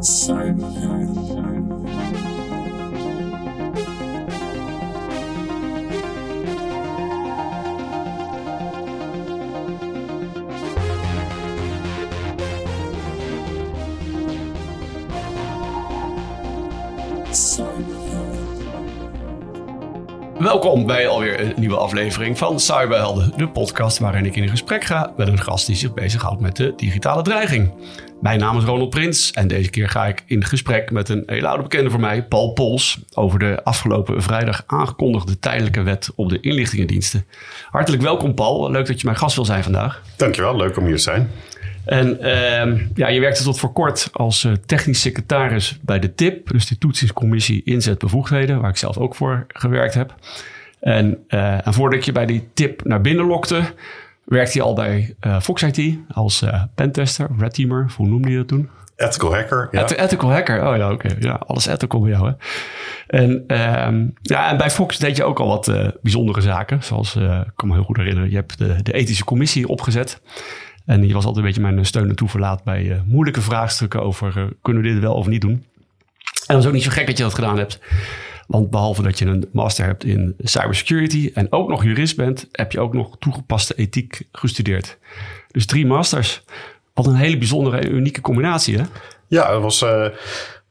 Cyberhand. Welkom bij alweer een nieuwe aflevering van Cyberhelden, de podcast waarin ik in gesprek ga met een gast die zich bezighoudt met de digitale dreiging. Mijn naam is Ronald Prins en deze keer ga ik in gesprek met een hele oude bekende voor mij, Paul Pols, over de afgelopen vrijdag aangekondigde tijdelijke wet op de inlichtingendiensten. Hartelijk welkom Paul, leuk dat je mijn gast wil zijn vandaag. Dankjewel, leuk om hier te zijn. En uh, ja, je werkte tot voor kort als uh, technisch secretaris bij de TIP, dus de Toetsingscommissie Inzetbevoegdheden, waar ik zelf ook voor gewerkt heb. En, uh, en voordat je bij die TIP naar binnen lokte, werkte je al bij Fox IT als pentester, red teamer, hoe noemde je dat toen? Ethical hacker. Ja. ethical hacker, oh ja, oké. Ja, alles ethical bij jou, hè. En, um, ja, en bij Fox deed je ook al wat bijzondere zaken. Zoals, ik kan me heel goed herinneren, je hebt de, de ethische commissie opgezet. En die was altijd een beetje mijn steun en toeverlaat bij uh, moeilijke vraagstukken over uh, kunnen we dit wel of niet doen. En dat is ook niet zo gek dat je dat gedaan hebt. Want behalve dat je een master hebt in cybersecurity en ook nog jurist bent, heb je ook nog toegepaste ethiek gestudeerd. Dus drie masters. Wat een hele bijzondere en unieke combinatie, hè? Ja, dat was. Uh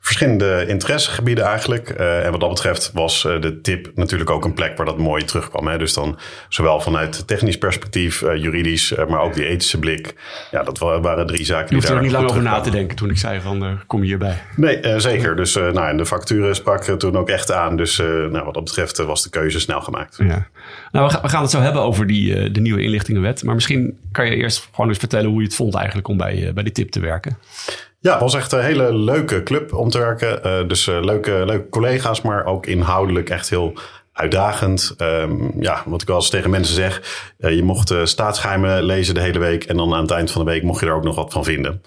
verschillende interessegebieden eigenlijk. Uh, en wat dat betreft was uh, de tip natuurlijk ook een plek waar dat mooi terugkwam. Hè? Dus dan zowel vanuit technisch perspectief, uh, juridisch, maar ook die ethische blik. Ja, dat waren drie zaken. Je hoeft er niet lang over na te denken toen ik zei van kom je hierbij. Nee, zeker. Dus nou, en de facturen sprak toen ook echt aan. Dus nou, wat dat betreft was de keuze snel gemaakt. Ja. Nou, we, gaan het zo hebben over die, de nieuwe inlichtingenwet. Maar misschien kan je eerst gewoon eens vertellen hoe je het vond eigenlijk om bij, bij die tip te werken. Ja, het was echt een hele leuke club om te werken. Uh, dus uh, leuke, leuke collega's, maar ook inhoudelijk echt heel uitdagend. Um, ja, wat ik wel eens tegen mensen zeg. Uh, je mocht staatsgeheimen lezen de hele week. En dan aan het eind van de week mocht je er ook nog wat van vinden.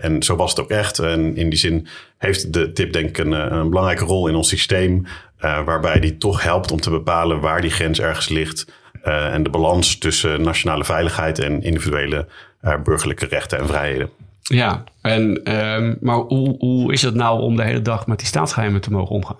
en zo was het ook echt. En in die zin heeft de tip denk ik een, een belangrijke rol in ons systeem. waarbij die toch helpt om te bepalen waar die grens ergens ligt. en de balans tussen nationale veiligheid en individuele burgerlijke rechten en vrijheden. Ja, en, um, maar hoe, hoe is het nou om de hele dag met die staatsgeheimen te mogen omgaan?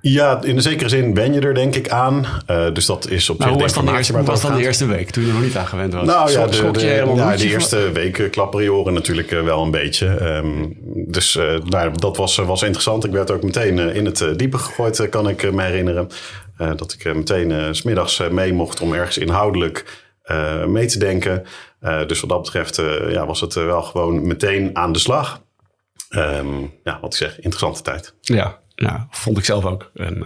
Ja, in een zekere zin ben je er denk ik aan. Uh, dus dat is op nou, zich hoe was, dan de, eerste, was dan de eerste week toen je er nog niet aan gewend was? Nou ja, de, de, de, ja, de eerste weken klapper je oren natuurlijk uh, wel een beetje. Um, dus uh, nou, dat was, was interessant. Ik werd ook meteen in het diepe gegooid, kan ik me herinneren. dat ik meteen smiddags mee mocht om ergens inhoudelijk mee te denken. Uh, dus wat dat betreft uh, ja, was het uh, wel gewoon meteen aan de slag. Um, ja, wat ik zeg, interessante tijd. Ja, ja vond ik zelf ook. En,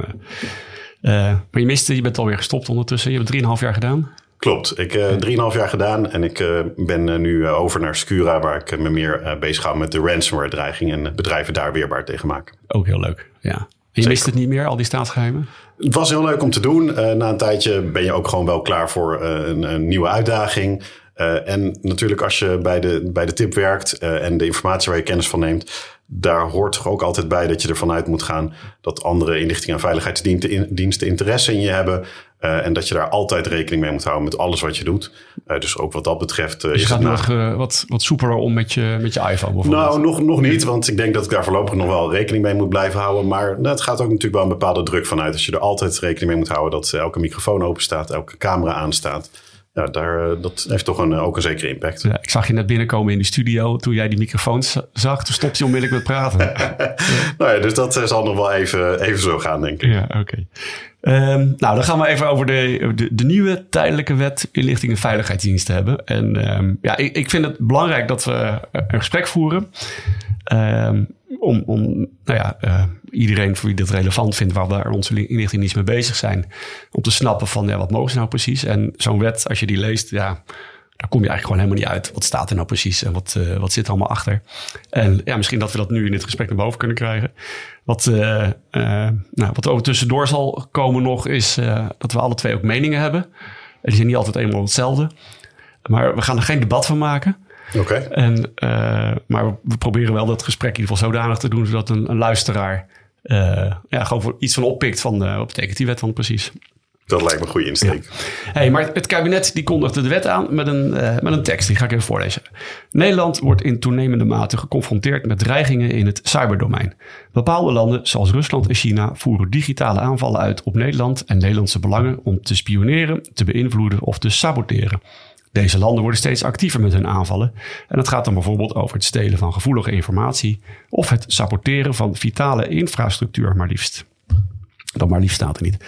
maar je miste, je bent alweer gestopt ondertussen. Je hebt drieënhalf jaar gedaan. Klopt, ik heb drieënhalf jaar gedaan en ik ben nu over naar Scura, waar ik me meer bezig ga met de ransomware dreiging en bedrijven daar weerbaar tegen maken. Ook heel leuk, ja. je mist het niet meer, al die staatsgeheimen? Het was heel leuk om te doen. na een tijdje ben je ook gewoon wel klaar voor een, een nieuwe uitdaging. Uh, en natuurlijk als je bij de, bij de tip werkt uh, en de informatie waar je kennis van neemt, daar hoort toch ook altijd bij dat je ervan uit moet gaan dat andere inlichting en veiligheidsdiensten interesse in je hebben. Uh, en dat je daar altijd rekening mee moet houden met alles wat je doet. dus ook wat dat betreft. dus je gaat nog wat, wat soepeler om met je, met je iPhone bijvoorbeeld? Nou, nog, nog niet. Want ik denk dat ik daar voorlopig nog wel rekening mee moet blijven houden. Maar nou, het gaat ook natuurlijk wel een bepaalde druk vanuit. Als je er altijd rekening mee moet houden dat elke microfoon open staat, elke camera aanstaat ja, daar, eh, dat heeft toch een, eh, ook een zekere impact. Ja, ik zag je net binnenkomen in de studio. Toen jij die microfoons zag, toen stopte je onmiddellijk met praten. nou ja, dus dat eh, zal nog wel even, even zo gaan, denk ik. Ja, oké. Okay. Um, nou, dan gaan we even over de, de, de, nieuwe tijdelijke wet inlichting en veiligheidsdiensten hebben. En um, ja, ik, ik vind het belangrijk dat we een gesprek voeren. Um, om, om nou ja, uh, iedereen voor wie dit relevant vindt, waar we onze inlichting mee bezig zijn, om te snappen van ja, wat mogen ze nou precies? En zo'n wet, als je die leest, ja, daar kom je eigenlijk gewoon helemaal niet uit. Wat staat er nou precies en wat, uh, wat zit er allemaal achter? En ja, misschien dat we dat nu in dit gesprek naar boven kunnen krijgen. Wat, uh, nou, wat er ook tussendoor zal komen nog, is dat we alle twee ook meningen hebben. En die zijn niet altijd eenmaal hetzelfde. Maar we gaan er geen debat van maken. Oké. En, maar we proberen wel dat gesprek in ieder geval zodanig te doen, zodat een, een luisteraar ja, gewoon voor iets van oppikt van wat betekent die wet dan precies. Dat lijkt me een goede insteek. Hey, maar het kabinet die kondigde de wet aan met een, uh, met een tekst. Die ga ik even voorlezen. Nederland wordt in toenemende mate geconfronteerd met dreigingen in het cyberdomein. Bepaalde landen, zoals Rusland en China, voeren digitale aanvallen uit op Nederland en Nederlandse belangen om te spioneren, te beïnvloeden of te saboteren. Deze landen worden steeds actiever met hun aanvallen. En het gaat dan bijvoorbeeld over het stelen van gevoelige informatie of het saboteren van vitale infrastructuur, maar liefst. Dat maar liefst staat er niet.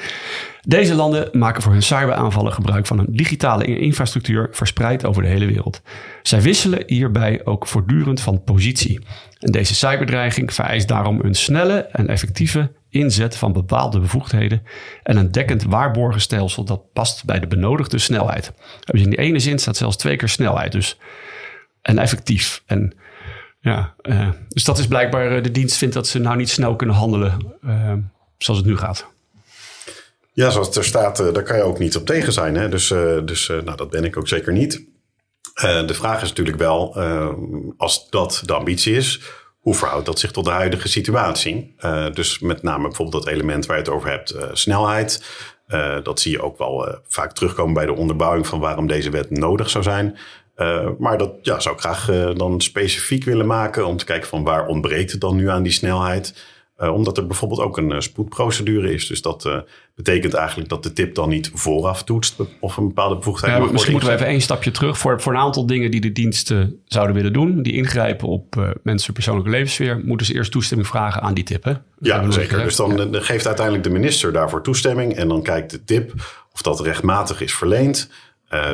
Deze landen maken voor hun cyberaanvallen gebruik van een digitale infrastructuur verspreid over de hele wereld. Zij wisselen hierbij ook voortdurend van positie. En deze cyberdreiging vereist daarom een snelle en effectieve inzet van bepaalde bevoegdheden en een dekkend waarborgenstelsel dat past bij de benodigde snelheid. Dus in die ene zin staat zelfs twee keer snelheid. Dus en effectief. En ja, uh, dus dat is blijkbaar uh, de dienst vindt dat ze nou niet snel kunnen handelen uh, zoals het nu gaat. Ja, zoals het er staat, uh, daar kan je ook niet op tegen zijn. Hè? Dus, uh, dus uh, nou, dat ben ik ook zeker niet. de vraag is natuurlijk wel, als dat de ambitie is, hoe verhoudt dat zich tot de huidige situatie? dus met name bijvoorbeeld dat element waar je het over hebt, snelheid. dat zie je ook wel vaak terugkomen bij de onderbouwing van waarom deze wet nodig zou zijn. maar dat ja, zou ik graag dan specifiek willen maken om te kijken van waar ontbreekt het dan nu aan die snelheid. Uh, omdat er bijvoorbeeld ook een uh, spoedprocedure is. Dus dat uh, betekent eigenlijk dat de tip dan niet vooraf toetst of een bepaalde bevoegdheid. Ja, misschien moeten we even één stapje terug voor, voor een aantal dingen die de diensten zouden willen doen. Die ingrijpen op mensen persoonlijke levenssfeer. Moeten ze eerst toestemming vragen aan die tip. Hè? Ja, zeker. Dus dan ja. geeft uiteindelijk de minister daarvoor toestemming. En dan kijkt de tip of dat rechtmatig is verleend.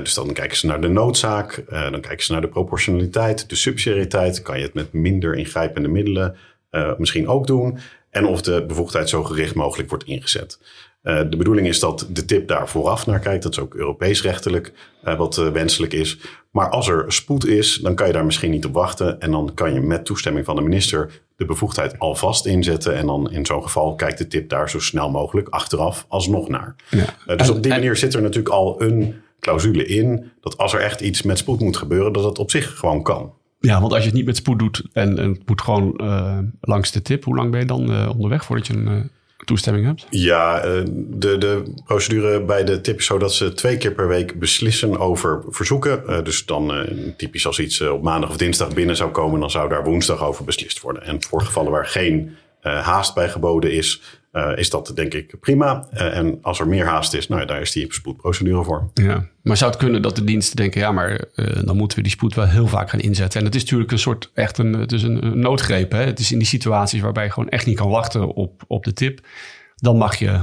dus dan kijken ze naar de noodzaak. dan kijken ze naar de proportionaliteit, de subsidiariteit. Kan je het met minder ingrijpende middelen uh, misschien ook doen. En of de bevoegdheid zo gericht mogelijk wordt ingezet. Uh, de bedoeling is dat de tip daar vooraf naar kijkt. Dat is ook Europees rechtelijk uh, wat wenselijk is. Maar als er spoed is, dan kan je daar misschien niet op wachten. En dan kan je met toestemming van de minister de bevoegdheid alvast inzetten. En dan in zo'n geval kijkt de tip daar zo snel mogelijk achteraf alsnog naar. Ja. dus en, op die manier zit er natuurlijk al een clausule in. Dat als er echt iets met spoed moet gebeuren, dat het op zich gewoon kan. Ja, want als je het niet met spoed doet en, het moet gewoon uh, langs de tip, hoe lang ben je dan uh, onderweg voordat je een uh, toestemming hebt? Ja, de, de procedure bij de tip is zo dat ze twee keer per week beslissen over verzoeken. dus dan typisch als iets op maandag of dinsdag binnen zou komen, dan zou daar woensdag over beslist worden. En voor gevallen waar geen haast bij geboden is, uh, is dat denk ik prima. Uh, en als er meer haast is, nou ja, daar is die spoedprocedure voor. Ja, maar zou het kunnen dat de diensten denken, ja, maar uh, dan moeten we die spoed wel heel vaak gaan inzetten. En het is natuurlijk een soort echt een, het een noodgreep. Hè? Het is in die situaties waarbij je gewoon echt niet kan wachten op, op de tip. Dan mag je,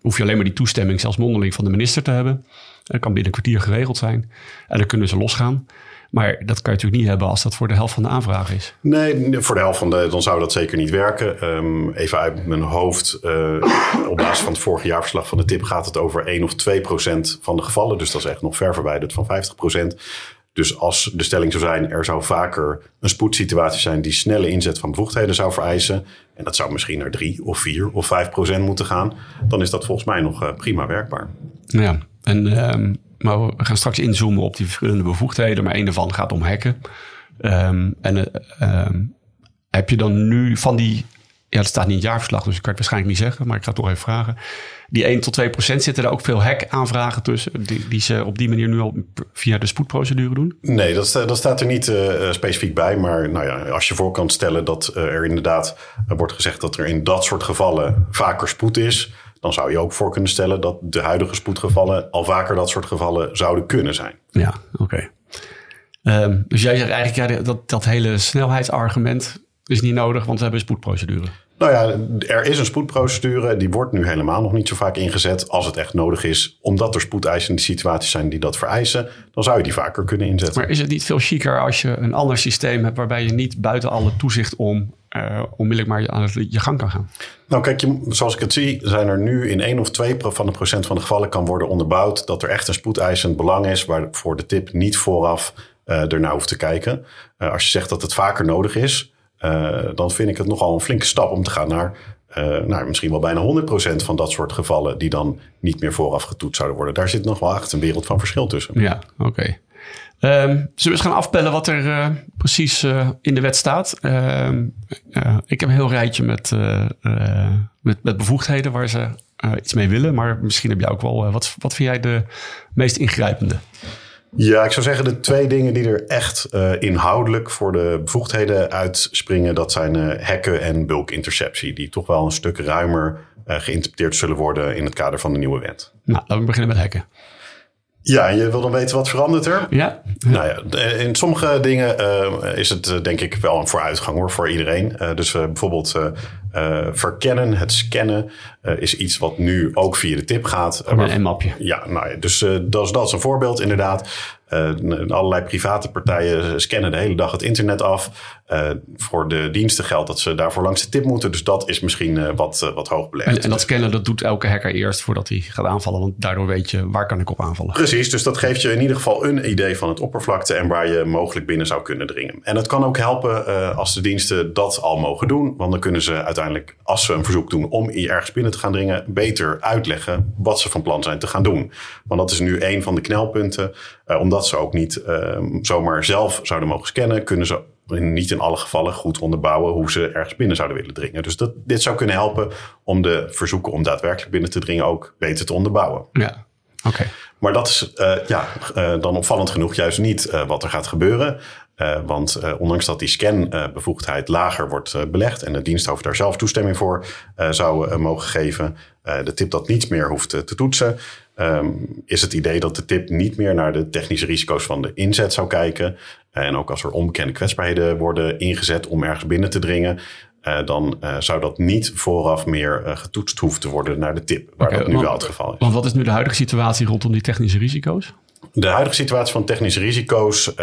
hoef je alleen maar die toestemming, zelfs mondeling van de minister te hebben. Dat kan binnen een kwartier geregeld zijn. En dan kunnen ze losgaan. Maar dat kan je natuurlijk niet hebben als dat voor de helft van de aanvraag is. Nee, voor de helft van de, dan zou dat zeker niet werken. Um, even uit mijn hoofd, uh, op basis van het vorige jaarverslag van de TIP gaat het over 1 of 2 procent van de gevallen. Dus dat is echt nog ver verwijderd van 50 procent. Dus als de stelling zou zijn, er zou vaker een spoedsituatie zijn die snelle inzet van bevoegdheden zou vereisen. En dat zou misschien naar 3 of 4 of 5 procent moeten gaan. Dan is dat volgens mij nog uh, prima werkbaar. Ja, en um, maar we gaan straks inzoomen op die verschillende bevoegdheden. Maar een daarvan gaat om hacken. Um, en um, heb je dan nu van die... Ja, dat staat niet in het jaarverslag, dus ik kan het waarschijnlijk niet zeggen. Maar ik ga het toch even vragen. Die 1 tot 2 procent zitten er ook veel hack-aanvragen tussen... Die, die, ze op die manier nu al via de spoedprocedure doen? Nee, dat, staat er niet uh, specifiek bij. Maar nou ja, als je voor kan stellen dat uh, er inderdaad wordt gezegd... dat er in dat soort gevallen vaker spoed is dan zou je ook voor kunnen stellen dat de huidige spoedgevallen al vaker dat soort gevallen zouden kunnen zijn. Ja, oké. Okay. Um, dus jij zegt eigenlijk ja, dat, dat hele snelheidsargument is niet nodig, want we hebben een spoedprocedure. Nou ja, er is een spoedprocedure. Die wordt nu helemaal nog niet zo vaak ingezet. Als het echt nodig is, omdat er spoedeisende situaties zijn die dat vereisen, dan zou je die vaker kunnen inzetten. Maar is het niet veel chiquer als je een ander systeem hebt waarbij je niet buiten alle toezicht om uh, onmiddellijk maar aan het, je gang kan gaan? Nou, kijk, je, zoals ik het zie, zijn er nu in 1 of 2 van de procent van de gevallen kan worden onderbouwd dat er echt een spoedeisend belang is, waarvoor de tip niet vooraf uh, ernaar hoeft te kijken. Uh, als je zegt dat het vaker nodig is, dan vind ik het nogal een flinke stap om te gaan naar, uh, naar misschien wel bijna 100% van dat soort gevallen die dan niet meer vooraf getoetst zouden worden. Daar zit nog wel echt een wereld van verschil tussen. Ja, oké. Okay. Um, zullen we eens gaan afpellen wat er uh, precies uh, in de wet staat? Uh, ik heb een heel rijtje met, met, met bevoegdheden waar ze iets mee willen. Maar misschien heb jij ook wel... wat, wat vind jij de meest ingrijpende? Ja, ik zou zeggen de twee dingen die er echt inhoudelijk voor de bevoegdheden uitspringen... dat zijn hacken en bulkinterceptie. Die toch wel een stuk ruimer geïnterpreteerd zullen worden in het kader van de nieuwe wet. Nou, laten we beginnen met hacken. Ja, en je wil dan weten wat verandert er? Ja. Nou ja, in sommige dingen uh, is het uh, denk ik wel een vooruitgang hoor, voor iedereen. Uh, dus bijvoorbeeld verkennen, het scannen, is iets wat nu ook via de tip gaat. een mapje. Ja, nou ja, dus dat, is, dat is een voorbeeld inderdaad. allerlei private partijen scannen de hele dag het internet af. Uh, voor de diensten geldt dat ze daarvoor langs de tip moeten. Dus dat is misschien uh, wat, uh, wat hoog belegd. En, en, dat scannen dat doet elke hacker eerst voordat hij gaat aanvallen. Want daardoor weet je waar kan ik op aanvallen. Precies, dus dat geeft je in ieder geval een idee van het oppervlakte en waar je mogelijk binnen zou kunnen dringen. En het kan ook helpen als de diensten dat al mogen doen. Want dan kunnen ze uiteindelijk, als ze een verzoek doen om ergens binnen te gaan dringen, beter uitleggen wat ze van plan zijn te gaan doen. Want dat is nu een van de knelpunten. omdat ze ook niet ehm, zomaar zelf zouden mogen scannen, kunnen ze niet in alle gevallen goed onderbouwen hoe ze ergens binnen zouden willen dringen. Dus dat, dit zou kunnen helpen om de verzoeken om daadwerkelijk binnen te dringen ook beter te onderbouwen. Ja, oké. Maar dat is uh, ja, uh, dan opvallend genoeg juist niet uh, wat er gaat gebeuren. Want ondanks dat die scanbevoegdheid lager wordt belegd en de diensthoofd daar zelf toestemming voor zou mogen geven, de tip dat niet meer hoeft te toetsen, um, is het idee dat de tip niet meer naar de technische risico's van de inzet zou kijken. En ook als er onbekende kwetsbaarheden worden ingezet om ergens binnen te dringen, uh, dan uh, zou dat niet vooraf meer uh, getoetst hoeven te worden naar de tip, waar okay, dat nu want, wel het geval is. Want wat is nu de huidige situatie rondom die technische risico's? De huidige situatie van technische risico's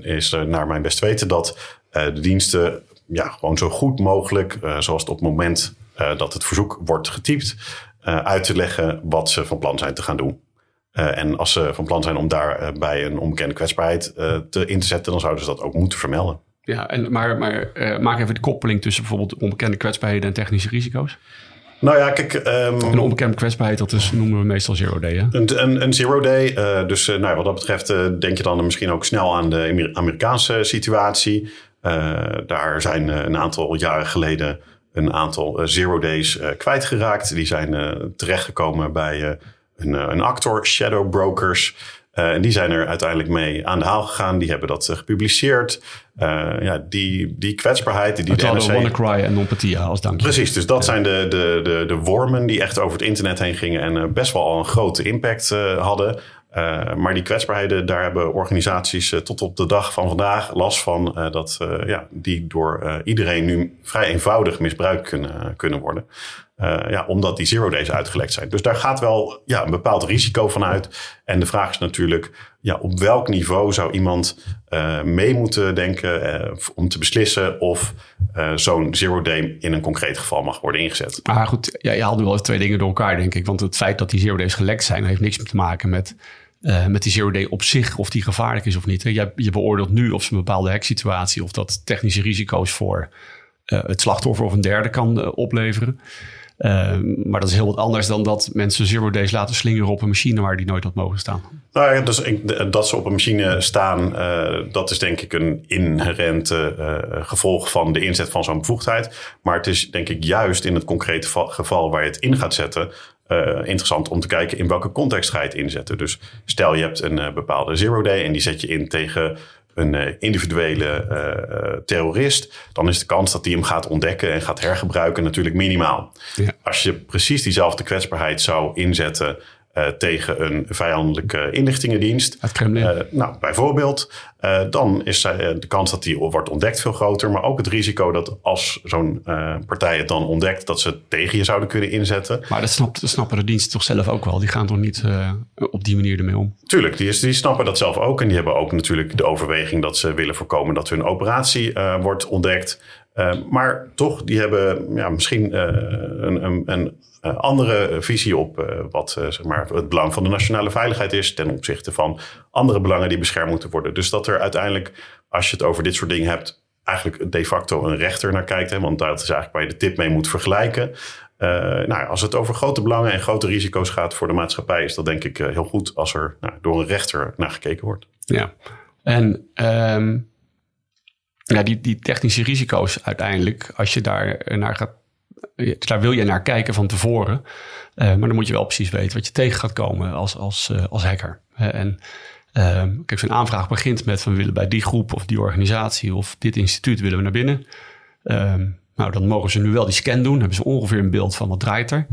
is naar mijn best weten dat de diensten ja, gewoon zo goed mogelijk, zoals het op het moment dat het verzoek wordt getypt, uit te leggen wat ze van plan zijn te gaan doen. En als ze van plan zijn om daarbij uh, een onbekende kwetsbaarheid te, in te zetten, dan zouden ze dat ook moeten vermelden. Ja, en, maar, maar maak even de koppeling tussen bijvoorbeeld onbekende kwetsbaarheden en technische risico's. Nou ja, kijk. Um, een onbekende kwetsbaarheid, dat is, noemen we meestal zero day. Hè? Een, een, een zero day. dus nou, wat dat betreft denk je dan misschien ook snel aan de Amerikaanse situatie. daar zijn een aantal jaren geleden een aantal zero days kwijtgeraakt. Die zijn terechtgekomen bij een, eh, een actor, Shadow Brokers. Uh, en die zijn er uiteindelijk mee aan de haal gegaan. Die hebben dat uh, gepubliceerd. Uh, ja, die, die kwetsbaarheid... Die, die de NRC... WannaCry en NotPetya als dank. Precies, dus dat ja. zijn de, de, de, de wormen die echt over het internet heen gingen... en best wel al een grote impact hadden. maar die kwetsbaarheden, daar hebben organisaties tot op de dag van vandaag last van... dat ja, die door iedereen nu vrij eenvoudig misbruikt kunnen, kunnen worden. Uh, ja, omdat die zero days uitgelekt zijn. Dus daar gaat wel ja, een bepaald risico van uit. En de vraag is natuurlijk, ja, op welk niveau zou iemand uh, mee moeten denken uh, om te beslissen of zo'n zero day in een concreet geval mag worden ingezet? Maar goed, ja, je haalt wel twee dingen door elkaar, denk ik. Want het feit dat die zero days gelekt zijn, heeft niks te maken met met die zero day op zich, of die gevaarlijk is of niet. Je, je beoordeelt nu of ze een bepaalde hacksituatie of dat technische risico's voor het slachtoffer of een derde kan opleveren. Uh, maar dat is heel wat anders dan dat mensen zero days laten slingeren op een machine waar die nooit had mogen staan. Nou ja, dus dat ze op een machine staan, uh, dat is denk ik een inherente uh, gevolg van de inzet van zo'n bevoegdheid. Maar het is denk ik juist in het concrete geval waar je het in gaat zetten, interessant om te kijken in welke context ga je het inzetten. Dus stel je hebt een bepaalde zero day en die zet je in tegen een uh, individuele uh, terrorist, dan is de kans dat hij hem gaat ontdekken en gaat hergebruiken natuurlijk minimaal. Ja. Als je precies diezelfde kwetsbaarheid zou inzetten uh, tegen een vijandelijke inlichtingendienst. Het Kremlin. Uh, nou, bijvoorbeeld, uh, dan is de kans dat die wordt ontdekt veel groter. Maar ook het risico dat als zo'n partij het dan ontdekt, dat ze tegen je zouden kunnen inzetten. Maar dat, snapt, dat snappen de diensten toch zelf ook wel? Die gaan toch niet op die manier ermee om? Tuurlijk, die, die snappen dat zelf ook. En die hebben ook natuurlijk de overweging dat ze willen voorkomen dat hun operatie wordt ontdekt. Maar toch, die hebben ja, misschien een, een, een uh, andere visie op uh, wat zeg maar het belang van de nationale veiligheid is ten opzichte van andere belangen die beschermd moeten worden. Dus dat er uiteindelijk, als je het over dit soort dingen hebt, eigenlijk de facto een rechter naar kijkt. Hè, want dat is eigenlijk waar je de tip mee moet vergelijken. nou, als het over grote belangen en grote risico's gaat voor de maatschappij, is dat denk ik heel goed als er nou, door een rechter naar gekeken wordt. Ja, en um, ja, die, die technische risico's uiteindelijk, als je daar naar gaat daar wil je naar kijken van tevoren. maar dan moet je wel precies weten wat je tegen gaat komen als, als, als hacker. en kijk, zo'n aanvraag begint met van we willen bij die groep of die organisatie of dit instituut willen we naar binnen. nou, dan mogen ze nu wel die scan doen. hebben ze ongeveer een beeld van wat draait er.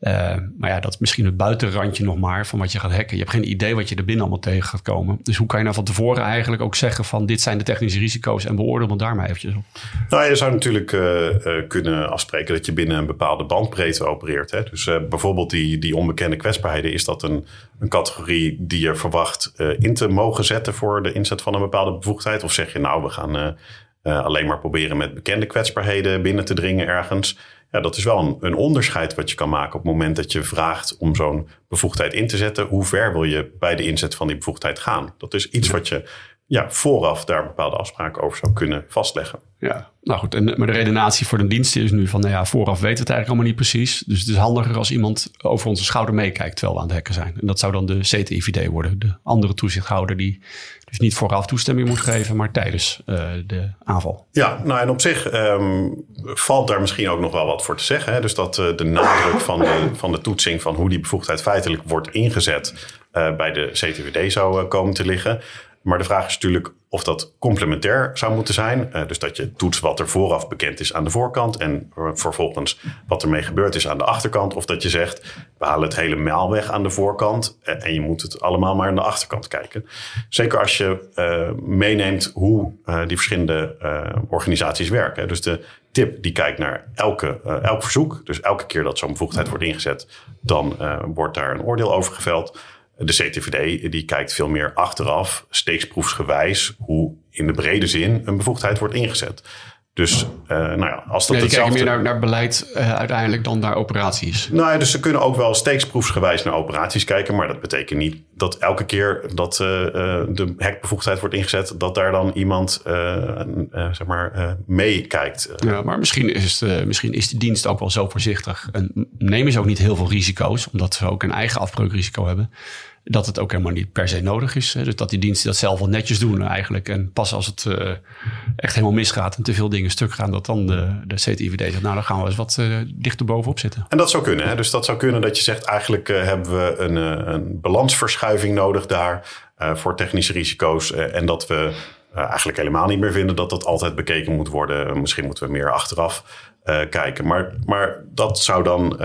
Uh, maar ja, dat is misschien het buitenrandje nog maar van wat je gaat hacken. Je hebt geen idee wat je er binnen allemaal tegen gaat komen. Dus hoe kan je nou van tevoren eigenlijk ook zeggen van dit zijn de technische risico's en beoordeel dan daar maar eventjes op. Nou, je zou natuurlijk uh, uh, kunnen afspreken dat je binnen een bepaalde bandbreedte opereert. Hè? Dus bijvoorbeeld die, die onbekende kwetsbaarheden, is dat een, een categorie die je verwacht in te mogen zetten voor de inzet van een bepaalde bevoegdheid? Of zeg je nou, we gaan alleen maar proberen met bekende kwetsbaarheden binnen te dringen ergens? Ja, dat is wel een, een, onderscheid wat je kan maken op het moment dat je vraagt om zo'n bevoegdheid in te zetten. Hoe ver wil je bij de inzet van die bevoegdheid gaan? Dat is iets wat je ja, vooraf daar bepaalde afspraken over zou kunnen vastleggen. Ja, nou goed. En, maar de redenatie voor de dienst is nu van, nou ja, vooraf weten we het eigenlijk allemaal niet precies. Dus het is handiger als iemand over onze schouder meekijkt terwijl we aan het hacken zijn. En dat zou dan de CTIVD worden, de andere toezichthouder die dus niet vooraf toestemming moet geven, maar tijdens uh, de aanval. Ja, nou en op zich um, valt daar misschien ook nog wel wat voor te zeggen. Hè? Dus dat uh, de nadruk van de, van de toetsing van hoe die bevoegdheid feitelijk wordt ingezet uh, bij de CTVD zou komen te liggen. Maar de vraag is natuurlijk of dat complementair zou moeten zijn. Uh, dus dat je toetst wat er vooraf bekend is aan de voorkant en vervolgens wat ermee gebeurd is aan de achterkant. Of dat je zegt, we halen het helemaal weg aan de voorkant uh, en je moet het allemaal maar aan de achterkant kijken. Zeker als je uh, meeneemt hoe die verschillende organisaties werken. Dus de tip die kijkt naar elke, elk verzoek. Dus elke keer dat zo'n bevoegdheid wordt ingezet, dan wordt daar een oordeel over geveld. De CTVD die kijkt veel meer achteraf, steeksproefsgewijs, hoe in de brede zin een bevoegdheid wordt ingezet. Dus uh, nou ja, als dat ja, die kijken meer naar, naar beleid uh, uiteindelijk dan naar operaties. Nou ja, dus ze kunnen ook wel steeksproefsgewijs naar operaties kijken. Maar dat betekent niet dat elke keer dat uh, de hekbevoegdheid wordt ingezet... dat daar dan iemand zeg maar meekijkt. Ja, maar misschien is, het, misschien is de dienst ook wel zo voorzichtig. En nemen ze ook niet heel veel risico's... omdat ze ook een eigen afbreukrisico hebben dat het ook helemaal niet per se nodig is. Dus dat die diensten dat zelf wel netjes doen eigenlijk. En pas als het uh, echt helemaal misgaat en te veel dingen stuk gaan, dat dan de, de CTIVD zegt, nou dan gaan we eens wat uh, dichter bovenop zitten. En dat zou kunnen. Hè? Dus dat zou kunnen dat je zegt, eigenlijk uh, hebben we een, een balansverschuiving nodig daar voor technische risico's. en dat we eigenlijk helemaal niet meer vinden dat dat altijd bekeken moet worden. Misschien moeten we meer achteraf kijken. Maar, maar dat zou dan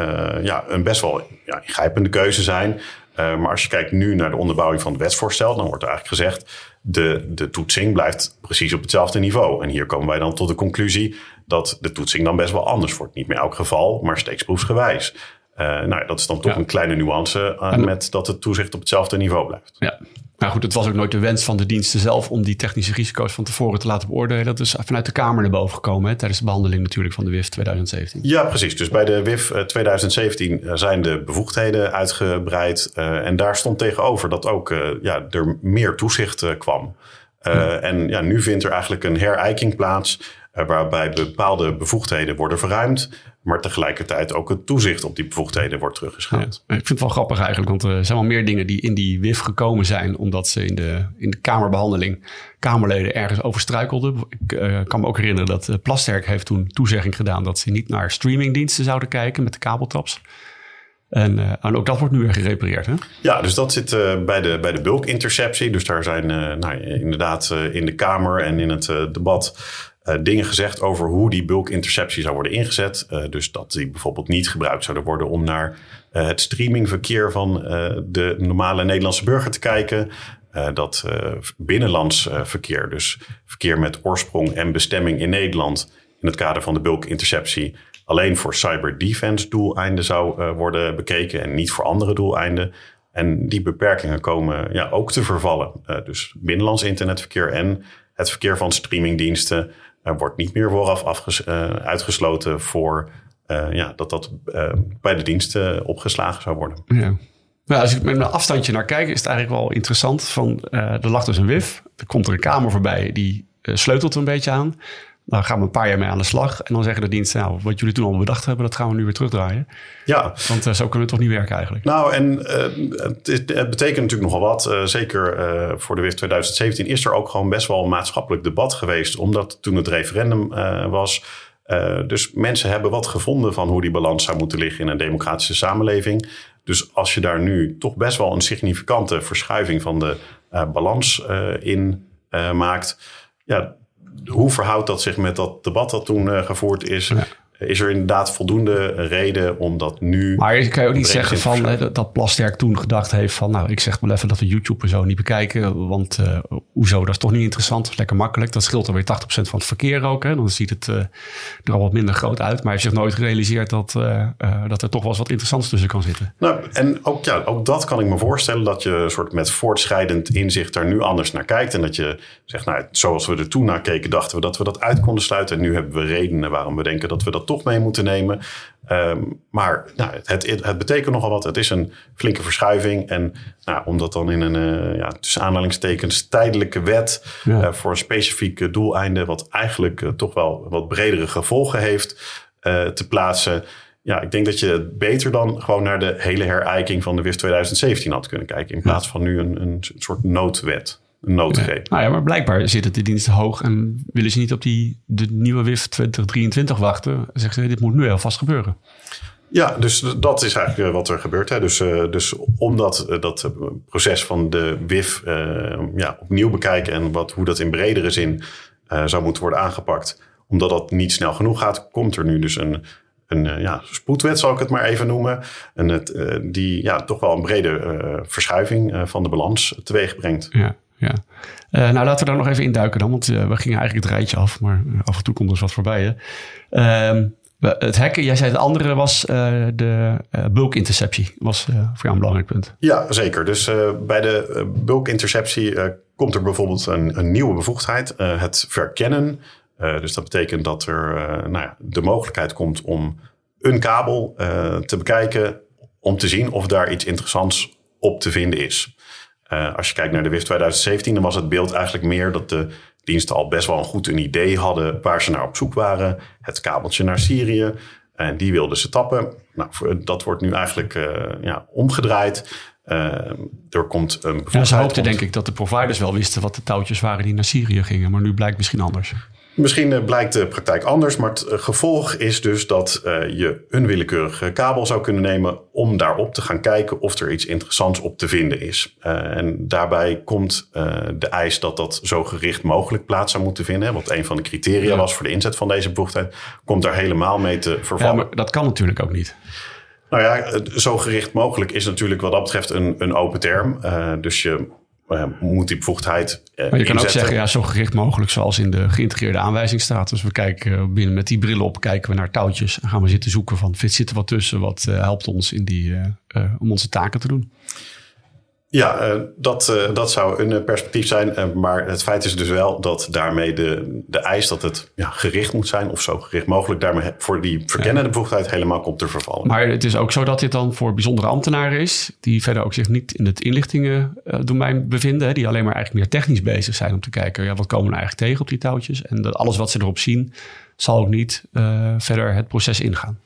ja, een best wel ja, ingrijpende keuze zijn. Uh, maar als je kijkt nu naar de onderbouwing van het wetsvoorstel, dan wordt er eigenlijk gezegd: de, de toetsing blijft precies op hetzelfde niveau. En hier komen wij dan tot de conclusie dat de toetsing dan best wel anders wordt. Niet meer elk geval, maar steeksproefsgewijs. Uh, nou, dat is dan toch ja. een kleine nuance uh, met dat het toezicht op hetzelfde niveau blijft. Ja, maar goed, het was ook nooit de wens van de diensten zelf om die technische risico's van tevoren te laten beoordelen. Dat is vanuit de Kamer naar boven gekomen hè, tijdens de behandeling natuurlijk van de WIF 2017. Ja, precies. Dus bij de WIF 2017 zijn de bevoegdheden uitgebreid. Uh, en daar stond tegenover dat ook uh, ja, er meer toezicht uh, kwam. En ja, nu vindt er eigenlijk een herijking plaats. Waarbij bepaalde bevoegdheden worden verruimd. Maar tegelijkertijd ook het toezicht op die bevoegdheden wordt teruggeschaald. Ja, ik vind het wel grappig eigenlijk, want er zijn wel meer dingen die in die WIF gekomen zijn, omdat ze in de, in de Kamerbehandeling Kamerleden ergens over struikelden. Ik uh, kan me ook herinneren dat Plasterk heeft toen toezegging gedaan dat ze niet naar streamingdiensten zouden kijken met de kabeltaps. En, uh, en, ook dat wordt nu weer gerepareerd. Hè? Ja, dus dat zit uh, bij de, bij de bulkinterceptie. Dus daar zijn uh, nou, inderdaad in de Kamer en in het debat uh, dingen gezegd over hoe die bulkinterceptie zou worden ingezet. Uh, dus dat die bijvoorbeeld niet gebruikt zouden worden om naar uh, het streamingverkeer van de normale Nederlandse burger te kijken. dat binnenlands verkeer, dus verkeer met oorsprong en bestemming in Nederland in het kader van de bulkinterceptie alleen voor cyberdefense doeleinden zou worden bekeken en niet voor andere doeleinden. En die beperkingen komen ja, ook te vervallen. dus binnenlands internetverkeer en het verkeer van streamingdiensten er wordt niet meer vooraf afges, uh, uitgesloten voor uh, ja, dat dat uh, bij de diensten opgeslagen zou worden. Ja. Nou, als ik met een afstandje naar kijk, is het eigenlijk wel interessant. Van, er lag dus een WIF. Er komt er een kamer voorbij die sleutelt er een beetje aan. Dan gaan we een paar jaar mee aan de slag. En dan zeggen de diensten, nou, wat jullie toen al bedacht hebben, dat gaan we nu weer terugdraaien. Ja. Want uh, zo kunnen we toch niet werken eigenlijk. Nou, en uh, het, het, betekent natuurlijk nogal wat. Uh, zeker voor de WIF 2017 is er ook gewoon best wel een maatschappelijk debat geweest. Omdat toen het referendum was, dus mensen hebben wat gevonden van hoe die balans zou moeten liggen in een democratische samenleving. Dus als je daar nu toch best wel een significante verschuiving van de balans in maakt, ja, hoe verhoudt dat zich met dat debat dat toen gevoerd is? Is er inderdaad voldoende reden om dat nu. Maar je kan je ook niet zeggen van hè, dat Plasterk toen gedacht heeft van nou, ik zeg wel even dat we YouTube en zo niet bekijken. Want uh, hoezo, dat is toch niet interessant. Is lekker makkelijk. Dat scheelt er weer 80% van het verkeer ook. Hè. Dan ziet het uh, er al wat minder groot uit. Maar hij heeft zich nooit gerealiseerd dat, uh, dat er toch wel eens wat interessants tussen kan zitten. Nou, en ook, ja, ook dat kan ik me voorstellen. Dat je soort met voortschrijdend inzicht daar nu anders naar kijkt. En dat je zegt, nou, zoals we er toen naar keken, dachten we dat we dat uit konden sluiten. En nu hebben we redenen waarom we denken dat we dat toch mee moeten nemen. Um, maar nou, het, het, betekent nogal wat. Het is een flinke verschuiving. En nou, om dat dan in een uh, ja, tussen aanhalingstekens tijdelijke wet uh, voor een specifiek doeleinde, wat eigenlijk uh, toch wel wat bredere gevolgen heeft, te plaatsen. Ja, ik denk dat je beter dan gewoon naar de hele herijking van de WIF 2017 had kunnen kijken. In plaats van nu een, een soort noodwet een noodgreep. Nou ja, maar blijkbaar zitten de diensten hoog en willen ze niet op die, de nieuwe WIF 2023 wachten. Zeggen ze, dit moet nu alvast gebeuren. Ja, dus dat is eigenlijk eh, wat er gebeurt. Hè. Dus, uh, dus omdat uh, dat proces van de WIF uh, ja, opnieuw bekijken en wat, hoe dat in bredere zin zou moeten worden aangepakt, omdat dat niet snel genoeg gaat, komt er nu dus een, een ja, spoedwet, zal ik het maar even noemen. En het, die ja, toch wel een brede verschuiving van de balans teweeg brengt. Ja ja. Uh, nou, laten we daar nog even induiken dan, want uh, we gingen eigenlijk het rijtje af, maar uh, af en toe komt er wat voorbij. Uh, het hacken, jij zei het andere was de bulk-interceptie, was voor jou een belangrijk punt. Ja, zeker. Dus bij de bulk-interceptie komt er bijvoorbeeld een, een nieuwe bevoegdheid, het verkennen. dus dat betekent dat er nou ja, de mogelijkheid komt om een kabel te bekijken, om te zien of daar iets interessants op te vinden is. Uh, als je kijkt naar de WIF 2017, dan was het beeld eigenlijk meer dat de diensten al best wel een goed een idee hadden waar ze naar op zoek waren. Het kabeltje naar Syrië. En die wilden ze tappen. Nou, dat wordt nu eigenlijk uh, ja, omgedraaid. Uh, er komt een ja, ze hoopten denk ik dat de providers wel wisten wat de touwtjes waren die naar Syrië gingen. Maar nu blijkt misschien anders. Misschien eh, blijkt de praktijk anders, maar het eh, gevolg is dus dat uh, je een willekeurige kabel zou kunnen nemen om daarop te gaan kijken of er iets interessants op te vinden is. En daarbij komt de eis dat dat zo gericht mogelijk plaats zou moeten vinden, wat een van de criteria ja. was voor de inzet van deze bevoegdheid, komt daar helemaal mee te vervallen. Ja, maar dat kan natuurlijk ook niet. Nou ja, zo gericht mogelijk is natuurlijk wat dat betreft een, een open term. dus je uh, moet die bevoegdheid. Uh, maar je kan ook zeggen, ja, zo gericht mogelijk, zoals in de geïntegreerde aanwijzing staat. Dus we kijken eh, binnen met die bril op, kijken we naar touwtjes en gaan we zitten zoeken van, zit er wat tussen, wat helpt ons in die, om onze taken te doen. Ja, uh, dat, uh, dat zou een uh, perspectief zijn. maar het feit is dus wel dat daarmee de, de eis dat het ja, gericht moet zijn, of zo gericht mogelijk, daarmee voor die verkennende bevoegdheid helemaal komt te vervallen. Maar het is ook zo dat dit dan voor bijzondere ambtenaren is, die verder ook zich niet in het inlichtingendomein bevinden, die alleen maar eigenlijk meer technisch bezig zijn om te kijken, ja, wat komen we nou eigenlijk tegen op die touwtjes? En dat alles wat ze erop zien, zal ook niet verder het proces ingaan.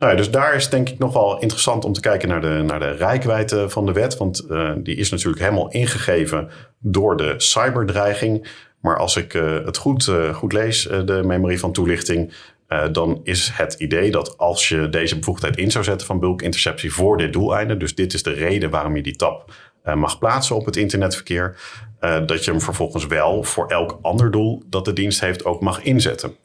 Nou ja, dus daar is denk ik nog wel interessant om te kijken naar de, naar de rijkwijde van de wet. Want uh, die is natuurlijk helemaal ingegeven door de cyberdreiging. Maar als ik uh, het goed, uh, goed lees, de memorie van toelichting, dan is het idee dat als je deze bevoegdheid in zou zetten van bulkinterceptie voor dit doeleinde, dus dit is de reden waarom je die tab mag plaatsen op het internetverkeer, dat je hem vervolgens wel voor elk ander doel dat de dienst heeft ook mag inzetten.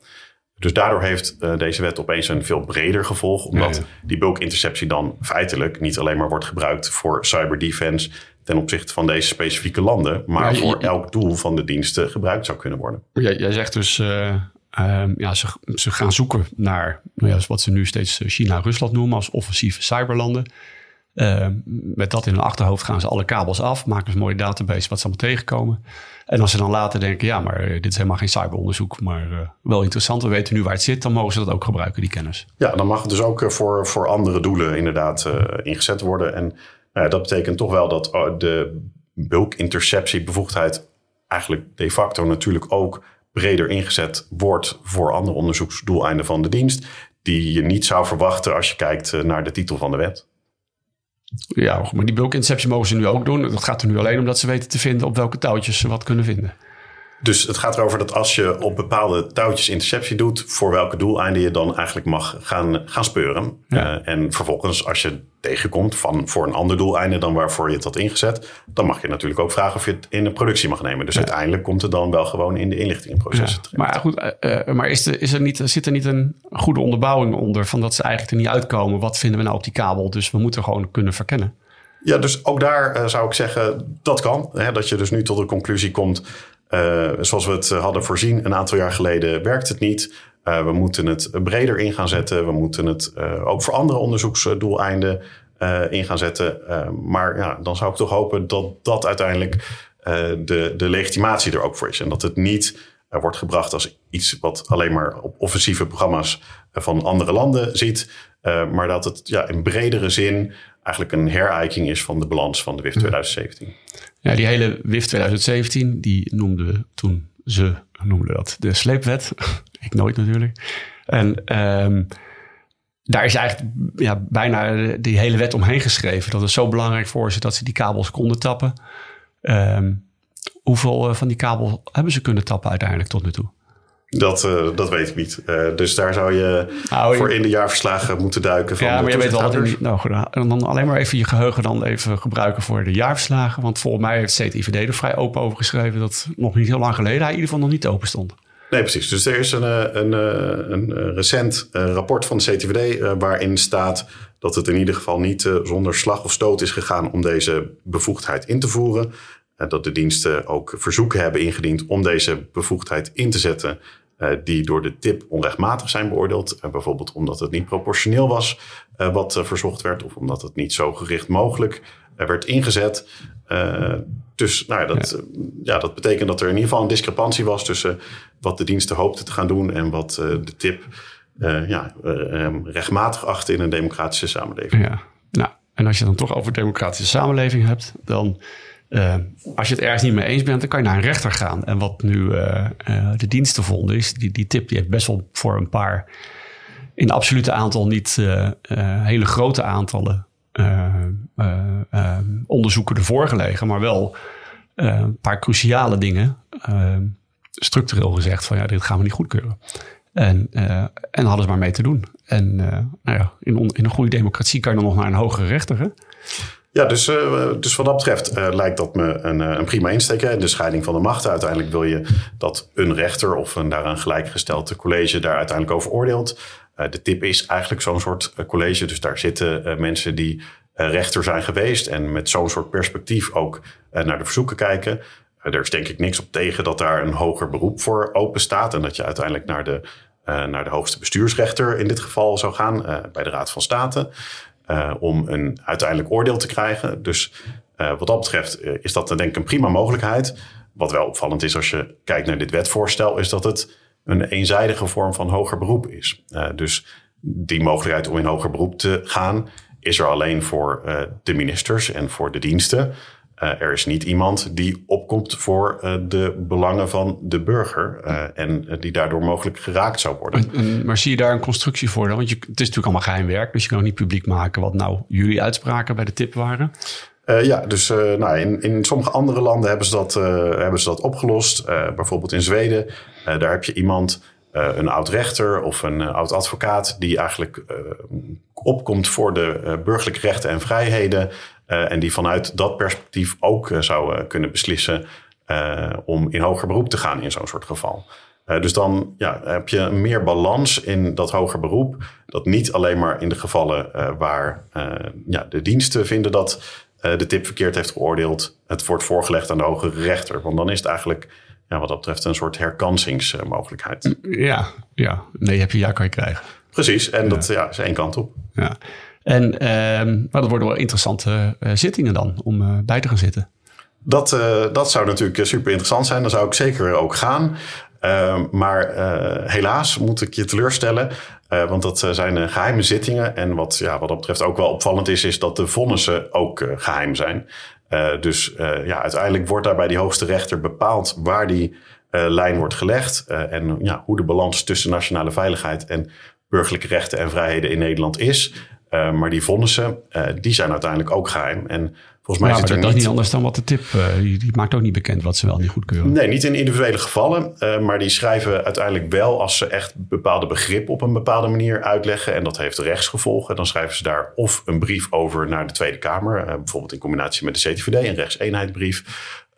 Dus daardoor heeft uh, deze wet opeens een veel breder gevolg. Omdat ja, ja. die bulkinterceptie dan feitelijk niet alleen maar wordt gebruikt voor cyberdefense ten opzichte van deze specifieke landen, maar voor elk doel van de diensten gebruikt zou kunnen worden. Jij, jij zegt dus, uh, uh, ja, ze, ze, gaan zoeken naar nou ja, wat ze nu steeds China en Rusland noemen als offensieve cyberlanden. Uh, met dat in hun achterhoofd gaan ze alle kabels af, maken ze een mooie database wat ze allemaal tegenkomen. En als ze dan later denken, ja, maar dit is helemaal geen cyberonderzoek, maar uh, wel interessant, we weten nu waar het zit, dan mogen ze dat ook gebruiken, die kennis. Ja, dan mag het dus ook voor, voor andere doelen inderdaad ingezet worden. En dat betekent toch wel dat de bulk-interceptiebevoegdheid eigenlijk de facto natuurlijk ook breder ingezet wordt voor andere onderzoeksdoeleinden van de dienst, die je niet zou verwachten als je kijkt naar de titel van de wet. Ja, maar die bulk interceptie mogen ze nu ook doen. Dat gaat er nu alleen om dat ze weten te vinden op welke touwtjes ze wat kunnen vinden. Dus het gaat erover dat als je op bepaalde touwtjes interceptie doet, voor welke doeleinden je dan eigenlijk mag gaan, gaan speuren. Ja. Uh, en vervolgens, als je tegenkomt van voor een ander doeleinde dan waarvoor je het had ingezet, dan mag je natuurlijk ook vragen of je het in de productie mag nemen. Dus uiteindelijk komt het dan wel gewoon in de inlichtingenprocessen terecht. Maar goed, uh, maar is er, is er niet, zit er niet een goede onderbouwing onder van dat ze eigenlijk er niet uitkomen? Wat vinden we nou op die kabel? Dus we moeten gewoon kunnen verkennen. Ja, dus ook daar uh, zou ik zeggen, dat kan. Hè, dat je dus nu tot de conclusie komt, uh, zoals we het hadden voorzien een aantal jaar geleden, werkt het niet. Uh, we moeten het breder in gaan zetten. We moeten het ook voor andere onderzoeksdoeleinden in gaan zetten. maar ja, dan zou ik toch hopen dat dat uiteindelijk de, de legitimatie er ook voor is. En dat het niet wordt gebracht als iets wat alleen maar op offensieve programma's van andere landen ziet. maar dat het ja, in bredere zin eigenlijk een herijking is van de balans van de WIF 2017. Ja, die hele WIF 2017, die noemden toen ze noemden dat de sleepwet. Ik nooit natuurlijk. En um, daar is eigenlijk ja, bijna die hele wet omheen geschreven. Dat is zo belangrijk voor ze dat ze die kabels konden tappen. Um, hoeveel van die kabel hebben ze kunnen tappen uiteindelijk tot nu toe? Dat, uh, dat weet ik niet. Uh, dus daar zou je nou, voor in de jaarverslagen moeten duiken. Van ja, maar je weet wel in, nou, goed, dan alleen maar even je geheugen dan even gebruiken voor de jaarverslagen. Want volgens mij heeft CTIVD er vrij open over geschreven dat nog niet heel lang geleden hij in ieder geval nog niet open stond. Nee, precies. Dus er is een, een, een, een recent rapport van de CTVD uh, waarin staat dat het in ieder geval niet zonder slag of stoot is gegaan om deze bevoegdheid in te voeren. dat de diensten ook verzoeken hebben ingediend om deze bevoegdheid in te zetten. Uh, die door de tip onrechtmatig zijn beoordeeld. Bijvoorbeeld omdat het niet proportioneel was uh, wat verzocht werd, of omdat het niet zo gericht mogelijk werd ingezet. dus nou, dat, ja. ja. dat betekent dat er in ieder geval een discrepantie was tussen wat de diensten hoopten te gaan doen en wat de tip ja, rechtmatig achtte in een democratische samenleving. Ja. Nou, en als je dan toch over democratische samenleving hebt, dan uh, als je het ergens niet mee eens bent, dan kan je naar een rechter gaan. En wat nu uh, uh, de diensten vonden is, die, die tip die heeft best wel voor een paar, in absolute aantal niet hele grote aantallen onderzoeken ervoor gelegen, maar wel een paar cruciale dingen, structureel gezegd van ja, dit gaan we niet goedkeuren. En, en hadden ze maar mee te doen. En nou ja, in, in een goede democratie kan je dan nog naar een hogere rechter. Hè? Ja, dus, uh, dus wat dat betreft uh, lijkt dat me een, uh, een prima insteek. Hè? De scheiding van de machten. Uiteindelijk wil je dat een rechter of een daaraan gelijkgestelde college daar uiteindelijk over oordeelt. de tip is eigenlijk zo'n soort college. Dus daar zitten mensen die rechter zijn geweest en met zo'n soort perspectief ook naar de verzoeken kijken. er is denk ik niks op tegen dat daar een hoger beroep voor open staat. En dat je uiteindelijk naar de, naar de hoogste bestuursrechter in dit geval zou gaan bij de Raad van State. Uh, om een uiteindelijk oordeel te krijgen. Dus uh, wat dat betreft uh, is dat denk ik een prima mogelijkheid. Wat wel opvallend is als je kijkt naar dit wetvoorstel, is dat het een eenzijdige vorm van hoger beroep is. dus die mogelijkheid om in hoger beroep te gaan, is er alleen voor de ministers en voor de diensten. Uh, er is niet iemand die opkomt voor uh, de belangen van de burger uh, en die daardoor mogelijk geraakt zou worden. Maar zie je daar een constructie voor dan? Want je, het is natuurlijk allemaal geheim werk, dus je kan ook niet publiek maken wat nou jullie uitspraken bij de tip waren. ja, dus nou, in, in sommige andere landen hebben ze dat, hebben ze dat opgelost. bijvoorbeeld in Zweden, daar heb je iemand, een oud rechter of een oud advocaat, die eigenlijk opkomt voor de burgerlijke rechten en vrijheden. Uh, en die vanuit dat perspectief ook uh, zou uh, kunnen beslissen om in hoger beroep te gaan in zo'n soort geval. dus dan ja, heb je meer balans in dat hoger beroep. Dat niet alleen maar in de gevallen waar ja, de diensten vinden dat de tip verkeerd heeft geoordeeld, het wordt voorgelegd aan de hogere rechter. Want dan is het eigenlijk ja, wat dat betreft een soort herkansingsmogelijkheid. Ja, ja, nee, heb je ja kan je krijgen. Precies, en dat ja, is één kant op. Ja. En uh, maar dat worden wel interessante uh, zittingen dan om uh, bij te gaan zitten. Dat, uh, dat zou natuurlijk super interessant zijn. Dan zou ik zeker ook gaan. Ehm, maar helaas moet ik je teleurstellen. want dat zijn geheime zittingen. En wat, ja, wat dat betreft ook wel opvallend is, is dat de vonnissen ook geheim zijn. dus ja, uiteindelijk wordt daar bij die hoogste rechter bepaald waar die lijn wordt gelegd. en ja, hoe de balans tussen nationale veiligheid en burgerlijke rechten en vrijheden in Nederland is. Uh, maar die vonnissen, uh, die zijn uiteindelijk ook geheim. En Volgens mij Ja, zit er dat is niet... niet anders dan wat de tip... eh, die, die maakt ook niet bekend wat ze wel niet goedkeuren. Nee, niet in individuele gevallen. eh, maar die schrijven uiteindelijk wel als ze echt bepaalde begrippen op een bepaalde manier uitleggen. En dat heeft rechtsgevolgen. Dan schrijven ze daar of een brief over naar de Tweede Kamer. eh, bijvoorbeeld in combinatie met de CTVD, een rechtseenheidbrief.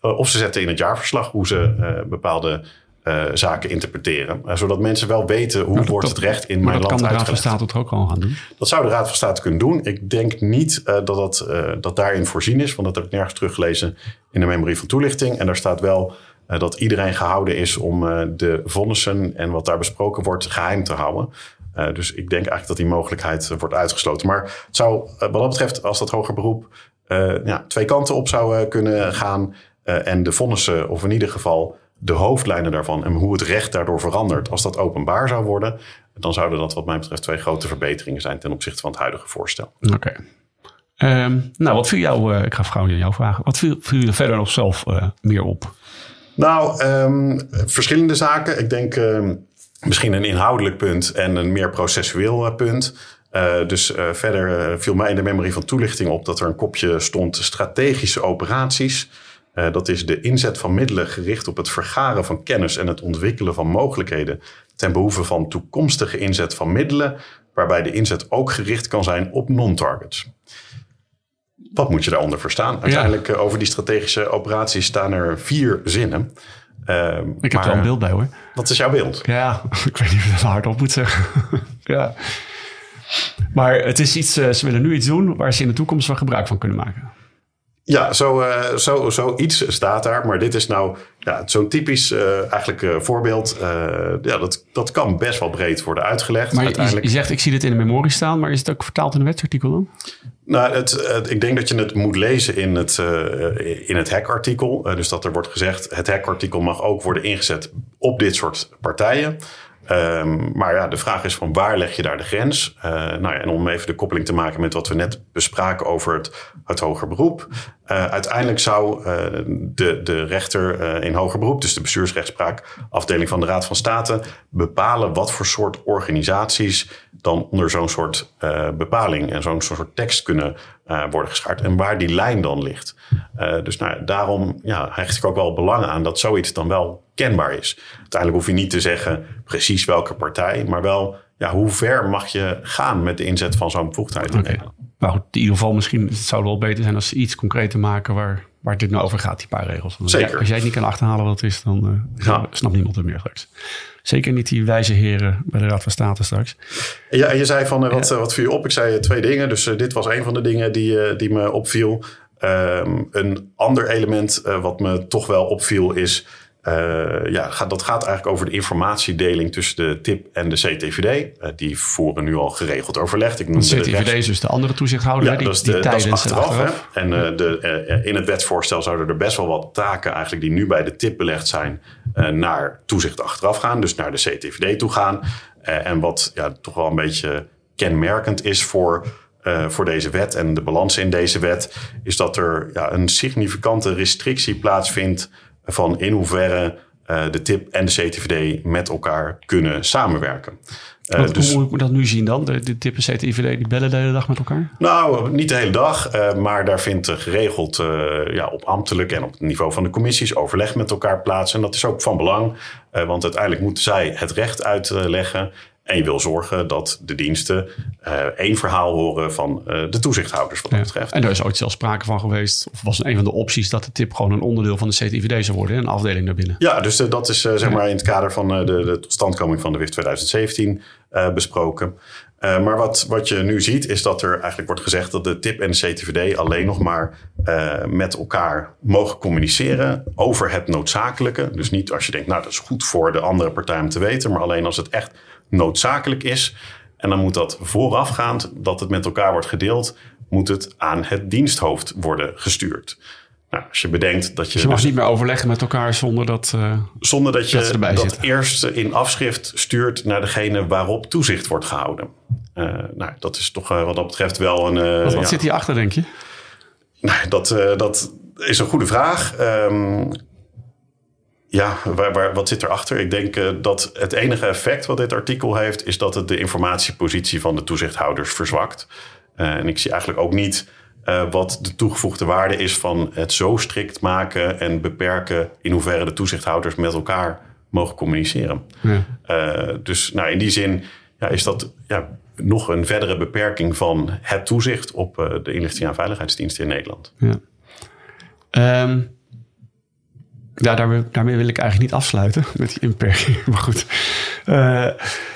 Eh, of ze zetten in het jaarverslag hoe ze eh, bepaalde eh, zaken interpreteren. Eh, zodat mensen wel weten hoe dat- wordt het recht in mijn dat kan land de Raad van uitgelegd. State ook al gaan doen? Dat zou de Raad van State kunnen doen. Ik denk niet eh, dat dat, dat daarin voorzien is. Want dat heb ik nergens teruggelezen in de memorie van toelichting. En daar staat wel dat iedereen gehouden is om de vonnissen en wat daar besproken wordt geheim te houden. Dus ik denk eigenlijk dat die mogelijkheid wordt uitgesloten. Maar het zou wat dat betreft, als dat hoger beroep ja, twee kanten op zou kunnen gaan. en de vonnissen, of in ieder geval de hoofdlijnen daarvan en hoe het recht daardoor verandert, als dat openbaar zou worden, dan zouden dat wat mij betreft twee grote verbeteringen zijn ten opzichte van het huidige voorstel. Oké. Ehm, nou, wat viel jou... eh, ik ga gauw jou vragen. Wat viel, viel je verder nog zelf eh, meer op? Nou, ehm, verschillende zaken. Ik denk ehm, misschien een inhoudelijk punt en een meer processueel eh, punt. Dus verder viel mij in de memorie van toelichting op dat er een kopje stond strategische operaties. Eh, dat is de inzet van middelen gericht op het vergaren van kennis en het ontwikkelen van mogelijkheden ten behoeve van toekomstige inzet van middelen, waarbij de inzet ook gericht kan zijn op non-targets. Wat moet je daaronder verstaan? Uiteindelijk eh, over die strategische operaties staan er vier zinnen. Ehm, Ik heb er al een beeld bij hoor. Wat is jouw beeld? Ja, ik weet niet of ik dat hardop moet zeggen. ja. Maar het is iets, eh, ze willen nu iets doen waar ze in de toekomst wel gebruik van kunnen maken. Ja, zo, eh, zo, zoiets staat daar. Maar dit is nou ja, zo'n typisch eh, eigenlijk eh, voorbeeld. Ja, dat, dat kan best wel breed worden uitgelegd. Maar je, uiteindelijk. je zegt, ik zie dit in de memorie staan, maar is het ook vertaald in een wetsartikel dan? Nou, het, het- ik denk dat je het moet lezen in het, in het hackartikel. Dus dat er wordt gezegd, het hackartikel mag ook worden ingezet op dit soort partijen. Ehm, maar ja, de vraag is van waar leg je daar de grens? Eh, nou ja, en om even de koppeling te maken met wat we net bespraken over het, het hoger beroep. Eh, uiteindelijk zou eh, de, de rechter in hoger beroep, dus de bestuursrechtspraak, afdeling van de Raad van State, bepalen wat voor soort organisaties dan onder zo'n soort bepaling en zo'n soort tekst kunnen worden geschaard. En waar die lijn dan ligt. Dus nou, daarom ja, hecht ik ook wel belang aan dat zoiets dan wel kenbaar is. Uiteindelijk hoef je niet te zeggen precies welke partij, maar wel ja, hoe ver mag je gaan met de inzet van zo'n bevoegdheid. in Oké. Nederland. Maar goed, in ieder geval misschien het zou wel beter zijn als ze iets concreter maken waar, waar dit nou over gaat, die paar regels. Want als Zeker. jij- Als jij het niet kan achterhalen wat het is, dan eh, Ja. snapt niemand het meer straks. Zeker niet die wijze heren bij de Raad van State straks. Ja, je zei van eh, wat, eh, wat viel je op? Ik zei twee dingen. Dus dit was een van de dingen die, die me opviel. Ehm, een ander element wat me toch wel opviel is... eh, ja, gaat, dat gaat eigenlijk over de informatiedeling tussen de TIP en de CTVD. Eh, die voeren nu al geregeld overleg. Ik De CTVD is dus de andere toezichthouder, ja, die, dat is, die de, dat is tijdens en achteraf. achteraf. Hè? En eh, de, in het wetsvoorstel zouden er best wel wat taken eigenlijk die nu bij de TIP belegd zijn, naar toezicht achteraf gaan. Dus naar de CTVD toe gaan. En wat ja, toch wel een beetje kenmerkend is voor, voor deze wet en de balans in deze wet, is dat er ja, een significante restrictie plaatsvindt van in hoeverre eh, de TIP en de CTVD met elkaar kunnen samenwerken. Wat, dus- Hoe moet ik dat nu zien dan? De, de tippen CTIVD die bellen de hele dag met elkaar? Nou, niet de hele dag, eh, maar daar vindt geregeld ja, op ambtelijk en op het niveau van de commissies overleg met elkaar plaats. En dat is ook van belang, want uiteindelijk moeten zij het recht uitleggen. En je wil zorgen dat de diensten eh, één verhaal horen van eh, de toezichthouders wat dat Ja. betreft. En daar is ooit zelfs sprake van geweest, of was een van de opties dat de tip gewoon een onderdeel van de CTIVD zou worden, een afdeling daarbinnen. Ja, dus eh, dat is zeg maar in het kader van de, de totstandkoming van de WIF 2017 eh, besproken. Maar wat, wat je nu ziet is dat er eigenlijk wordt gezegd dat de TIP en de CTVD alleen nog maar met elkaar mogen communiceren over het noodzakelijke. Dus niet als je denkt, nou dat is goed voor de andere partij om te weten, maar alleen als het echt noodzakelijk is. En dan moet dat voorafgaand dat het met elkaar wordt gedeeld, moet het aan het diensthoofd worden gestuurd. Nou, als je bedenkt dat je, Dus je mag dus- niet meer overleggen met elkaar zonder dat... eh, zonder dat je Dat eerst in afschrift stuurt naar degene waarop toezicht wordt gehouden. Eh, nou, dat is toch eh, wat dat betreft wel een. wat wat ja, zit hierachter, denk je? nou, dat, dat is een goede vraag. Ehm, ja, waar, waar, wat zit erachter? Ik denk eh, dat het enige effect wat dit artikel heeft, is dat het de informatiepositie van de toezichthouders verzwakt. Eh, en ik zie eigenlijk ook niet wat de toegevoegde waarde is van het zo strikt maken en beperken in hoeverre de toezichthouders met elkaar mogen communiceren. Ja. dus nou, in die zin ja, is dat ja, nog een verdere beperking van het toezicht op de inlichting en veiligheidsdiensten in Nederland. Ja. Ehm, ja, daarmee, daarmee, wil ik eigenlijk niet afsluiten met die inperking. Maar goed. Uh,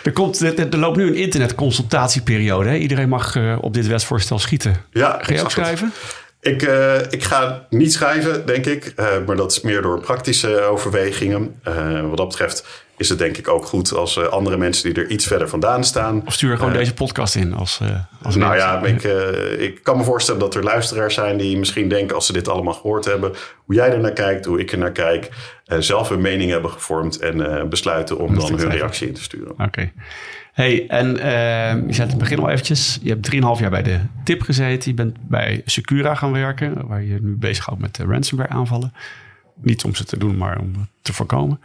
er, komt, er, loopt nu een internetconsultatieperiode. Hè? Iedereen mag uh, op dit wetsvoorstel schieten. Ja, Ga je ook schrijven? Ik, uh, ik ga niet schrijven, denk ik. maar dat is meer door praktische overwegingen. wat dat betreft is het denk ik ook goed als uh, andere mensen die er iets verder vandaan staan. Of stuur gewoon uh, deze podcast in als. Uh, als nou ja, ik, ik kan me voorstellen dat er luisteraars zijn die misschien denken als ze dit allemaal gehoord hebben, hoe jij er naar kijkt, hoe ik er naar kijk, zelf een mening hebben gevormd en besluiten om dan hun reactie in te sturen. Oké. Hey, en je zei het begin al eventjes, je hebt 3,5 jaar bij de TIP gezeten. Je bent bij Secura gaan werken, waar je nu bezighoudt met ransomware aanvallen. Niet om ze te doen, maar om te voorkomen.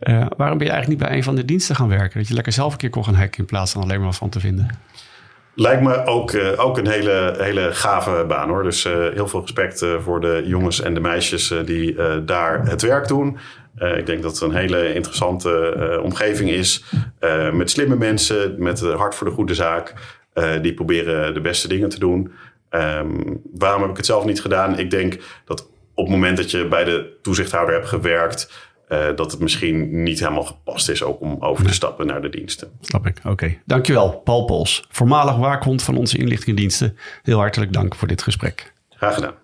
Uh, waarom ben je eigenlijk niet bij een van de diensten gaan werken? Dat je lekker zelf een keer kon gaan hacken in plaats van alleen maar van te vinden. Lijkt me ook, uh, ook een hele, hele gave baan hoor. Dus uh, heel veel respect voor de jongens en de meisjes die daar het werk doen. ik denk dat het een hele interessante omgeving is. met slimme mensen, met hart voor de goede zaak. die proberen de beste dingen te doen. Um, waarom heb ik het zelf niet gedaan? Ik denk dat op het moment dat je bij de toezichthouder hebt gewerkt, uh, dat het misschien niet helemaal gepast is ook om over te stappen naar de diensten. Snap ik. Oké. Dankjewel, Paul Pols, voormalig waakhond van onze inlichtingendiensten. Heel hartelijk dank voor dit gesprek. Graag gedaan.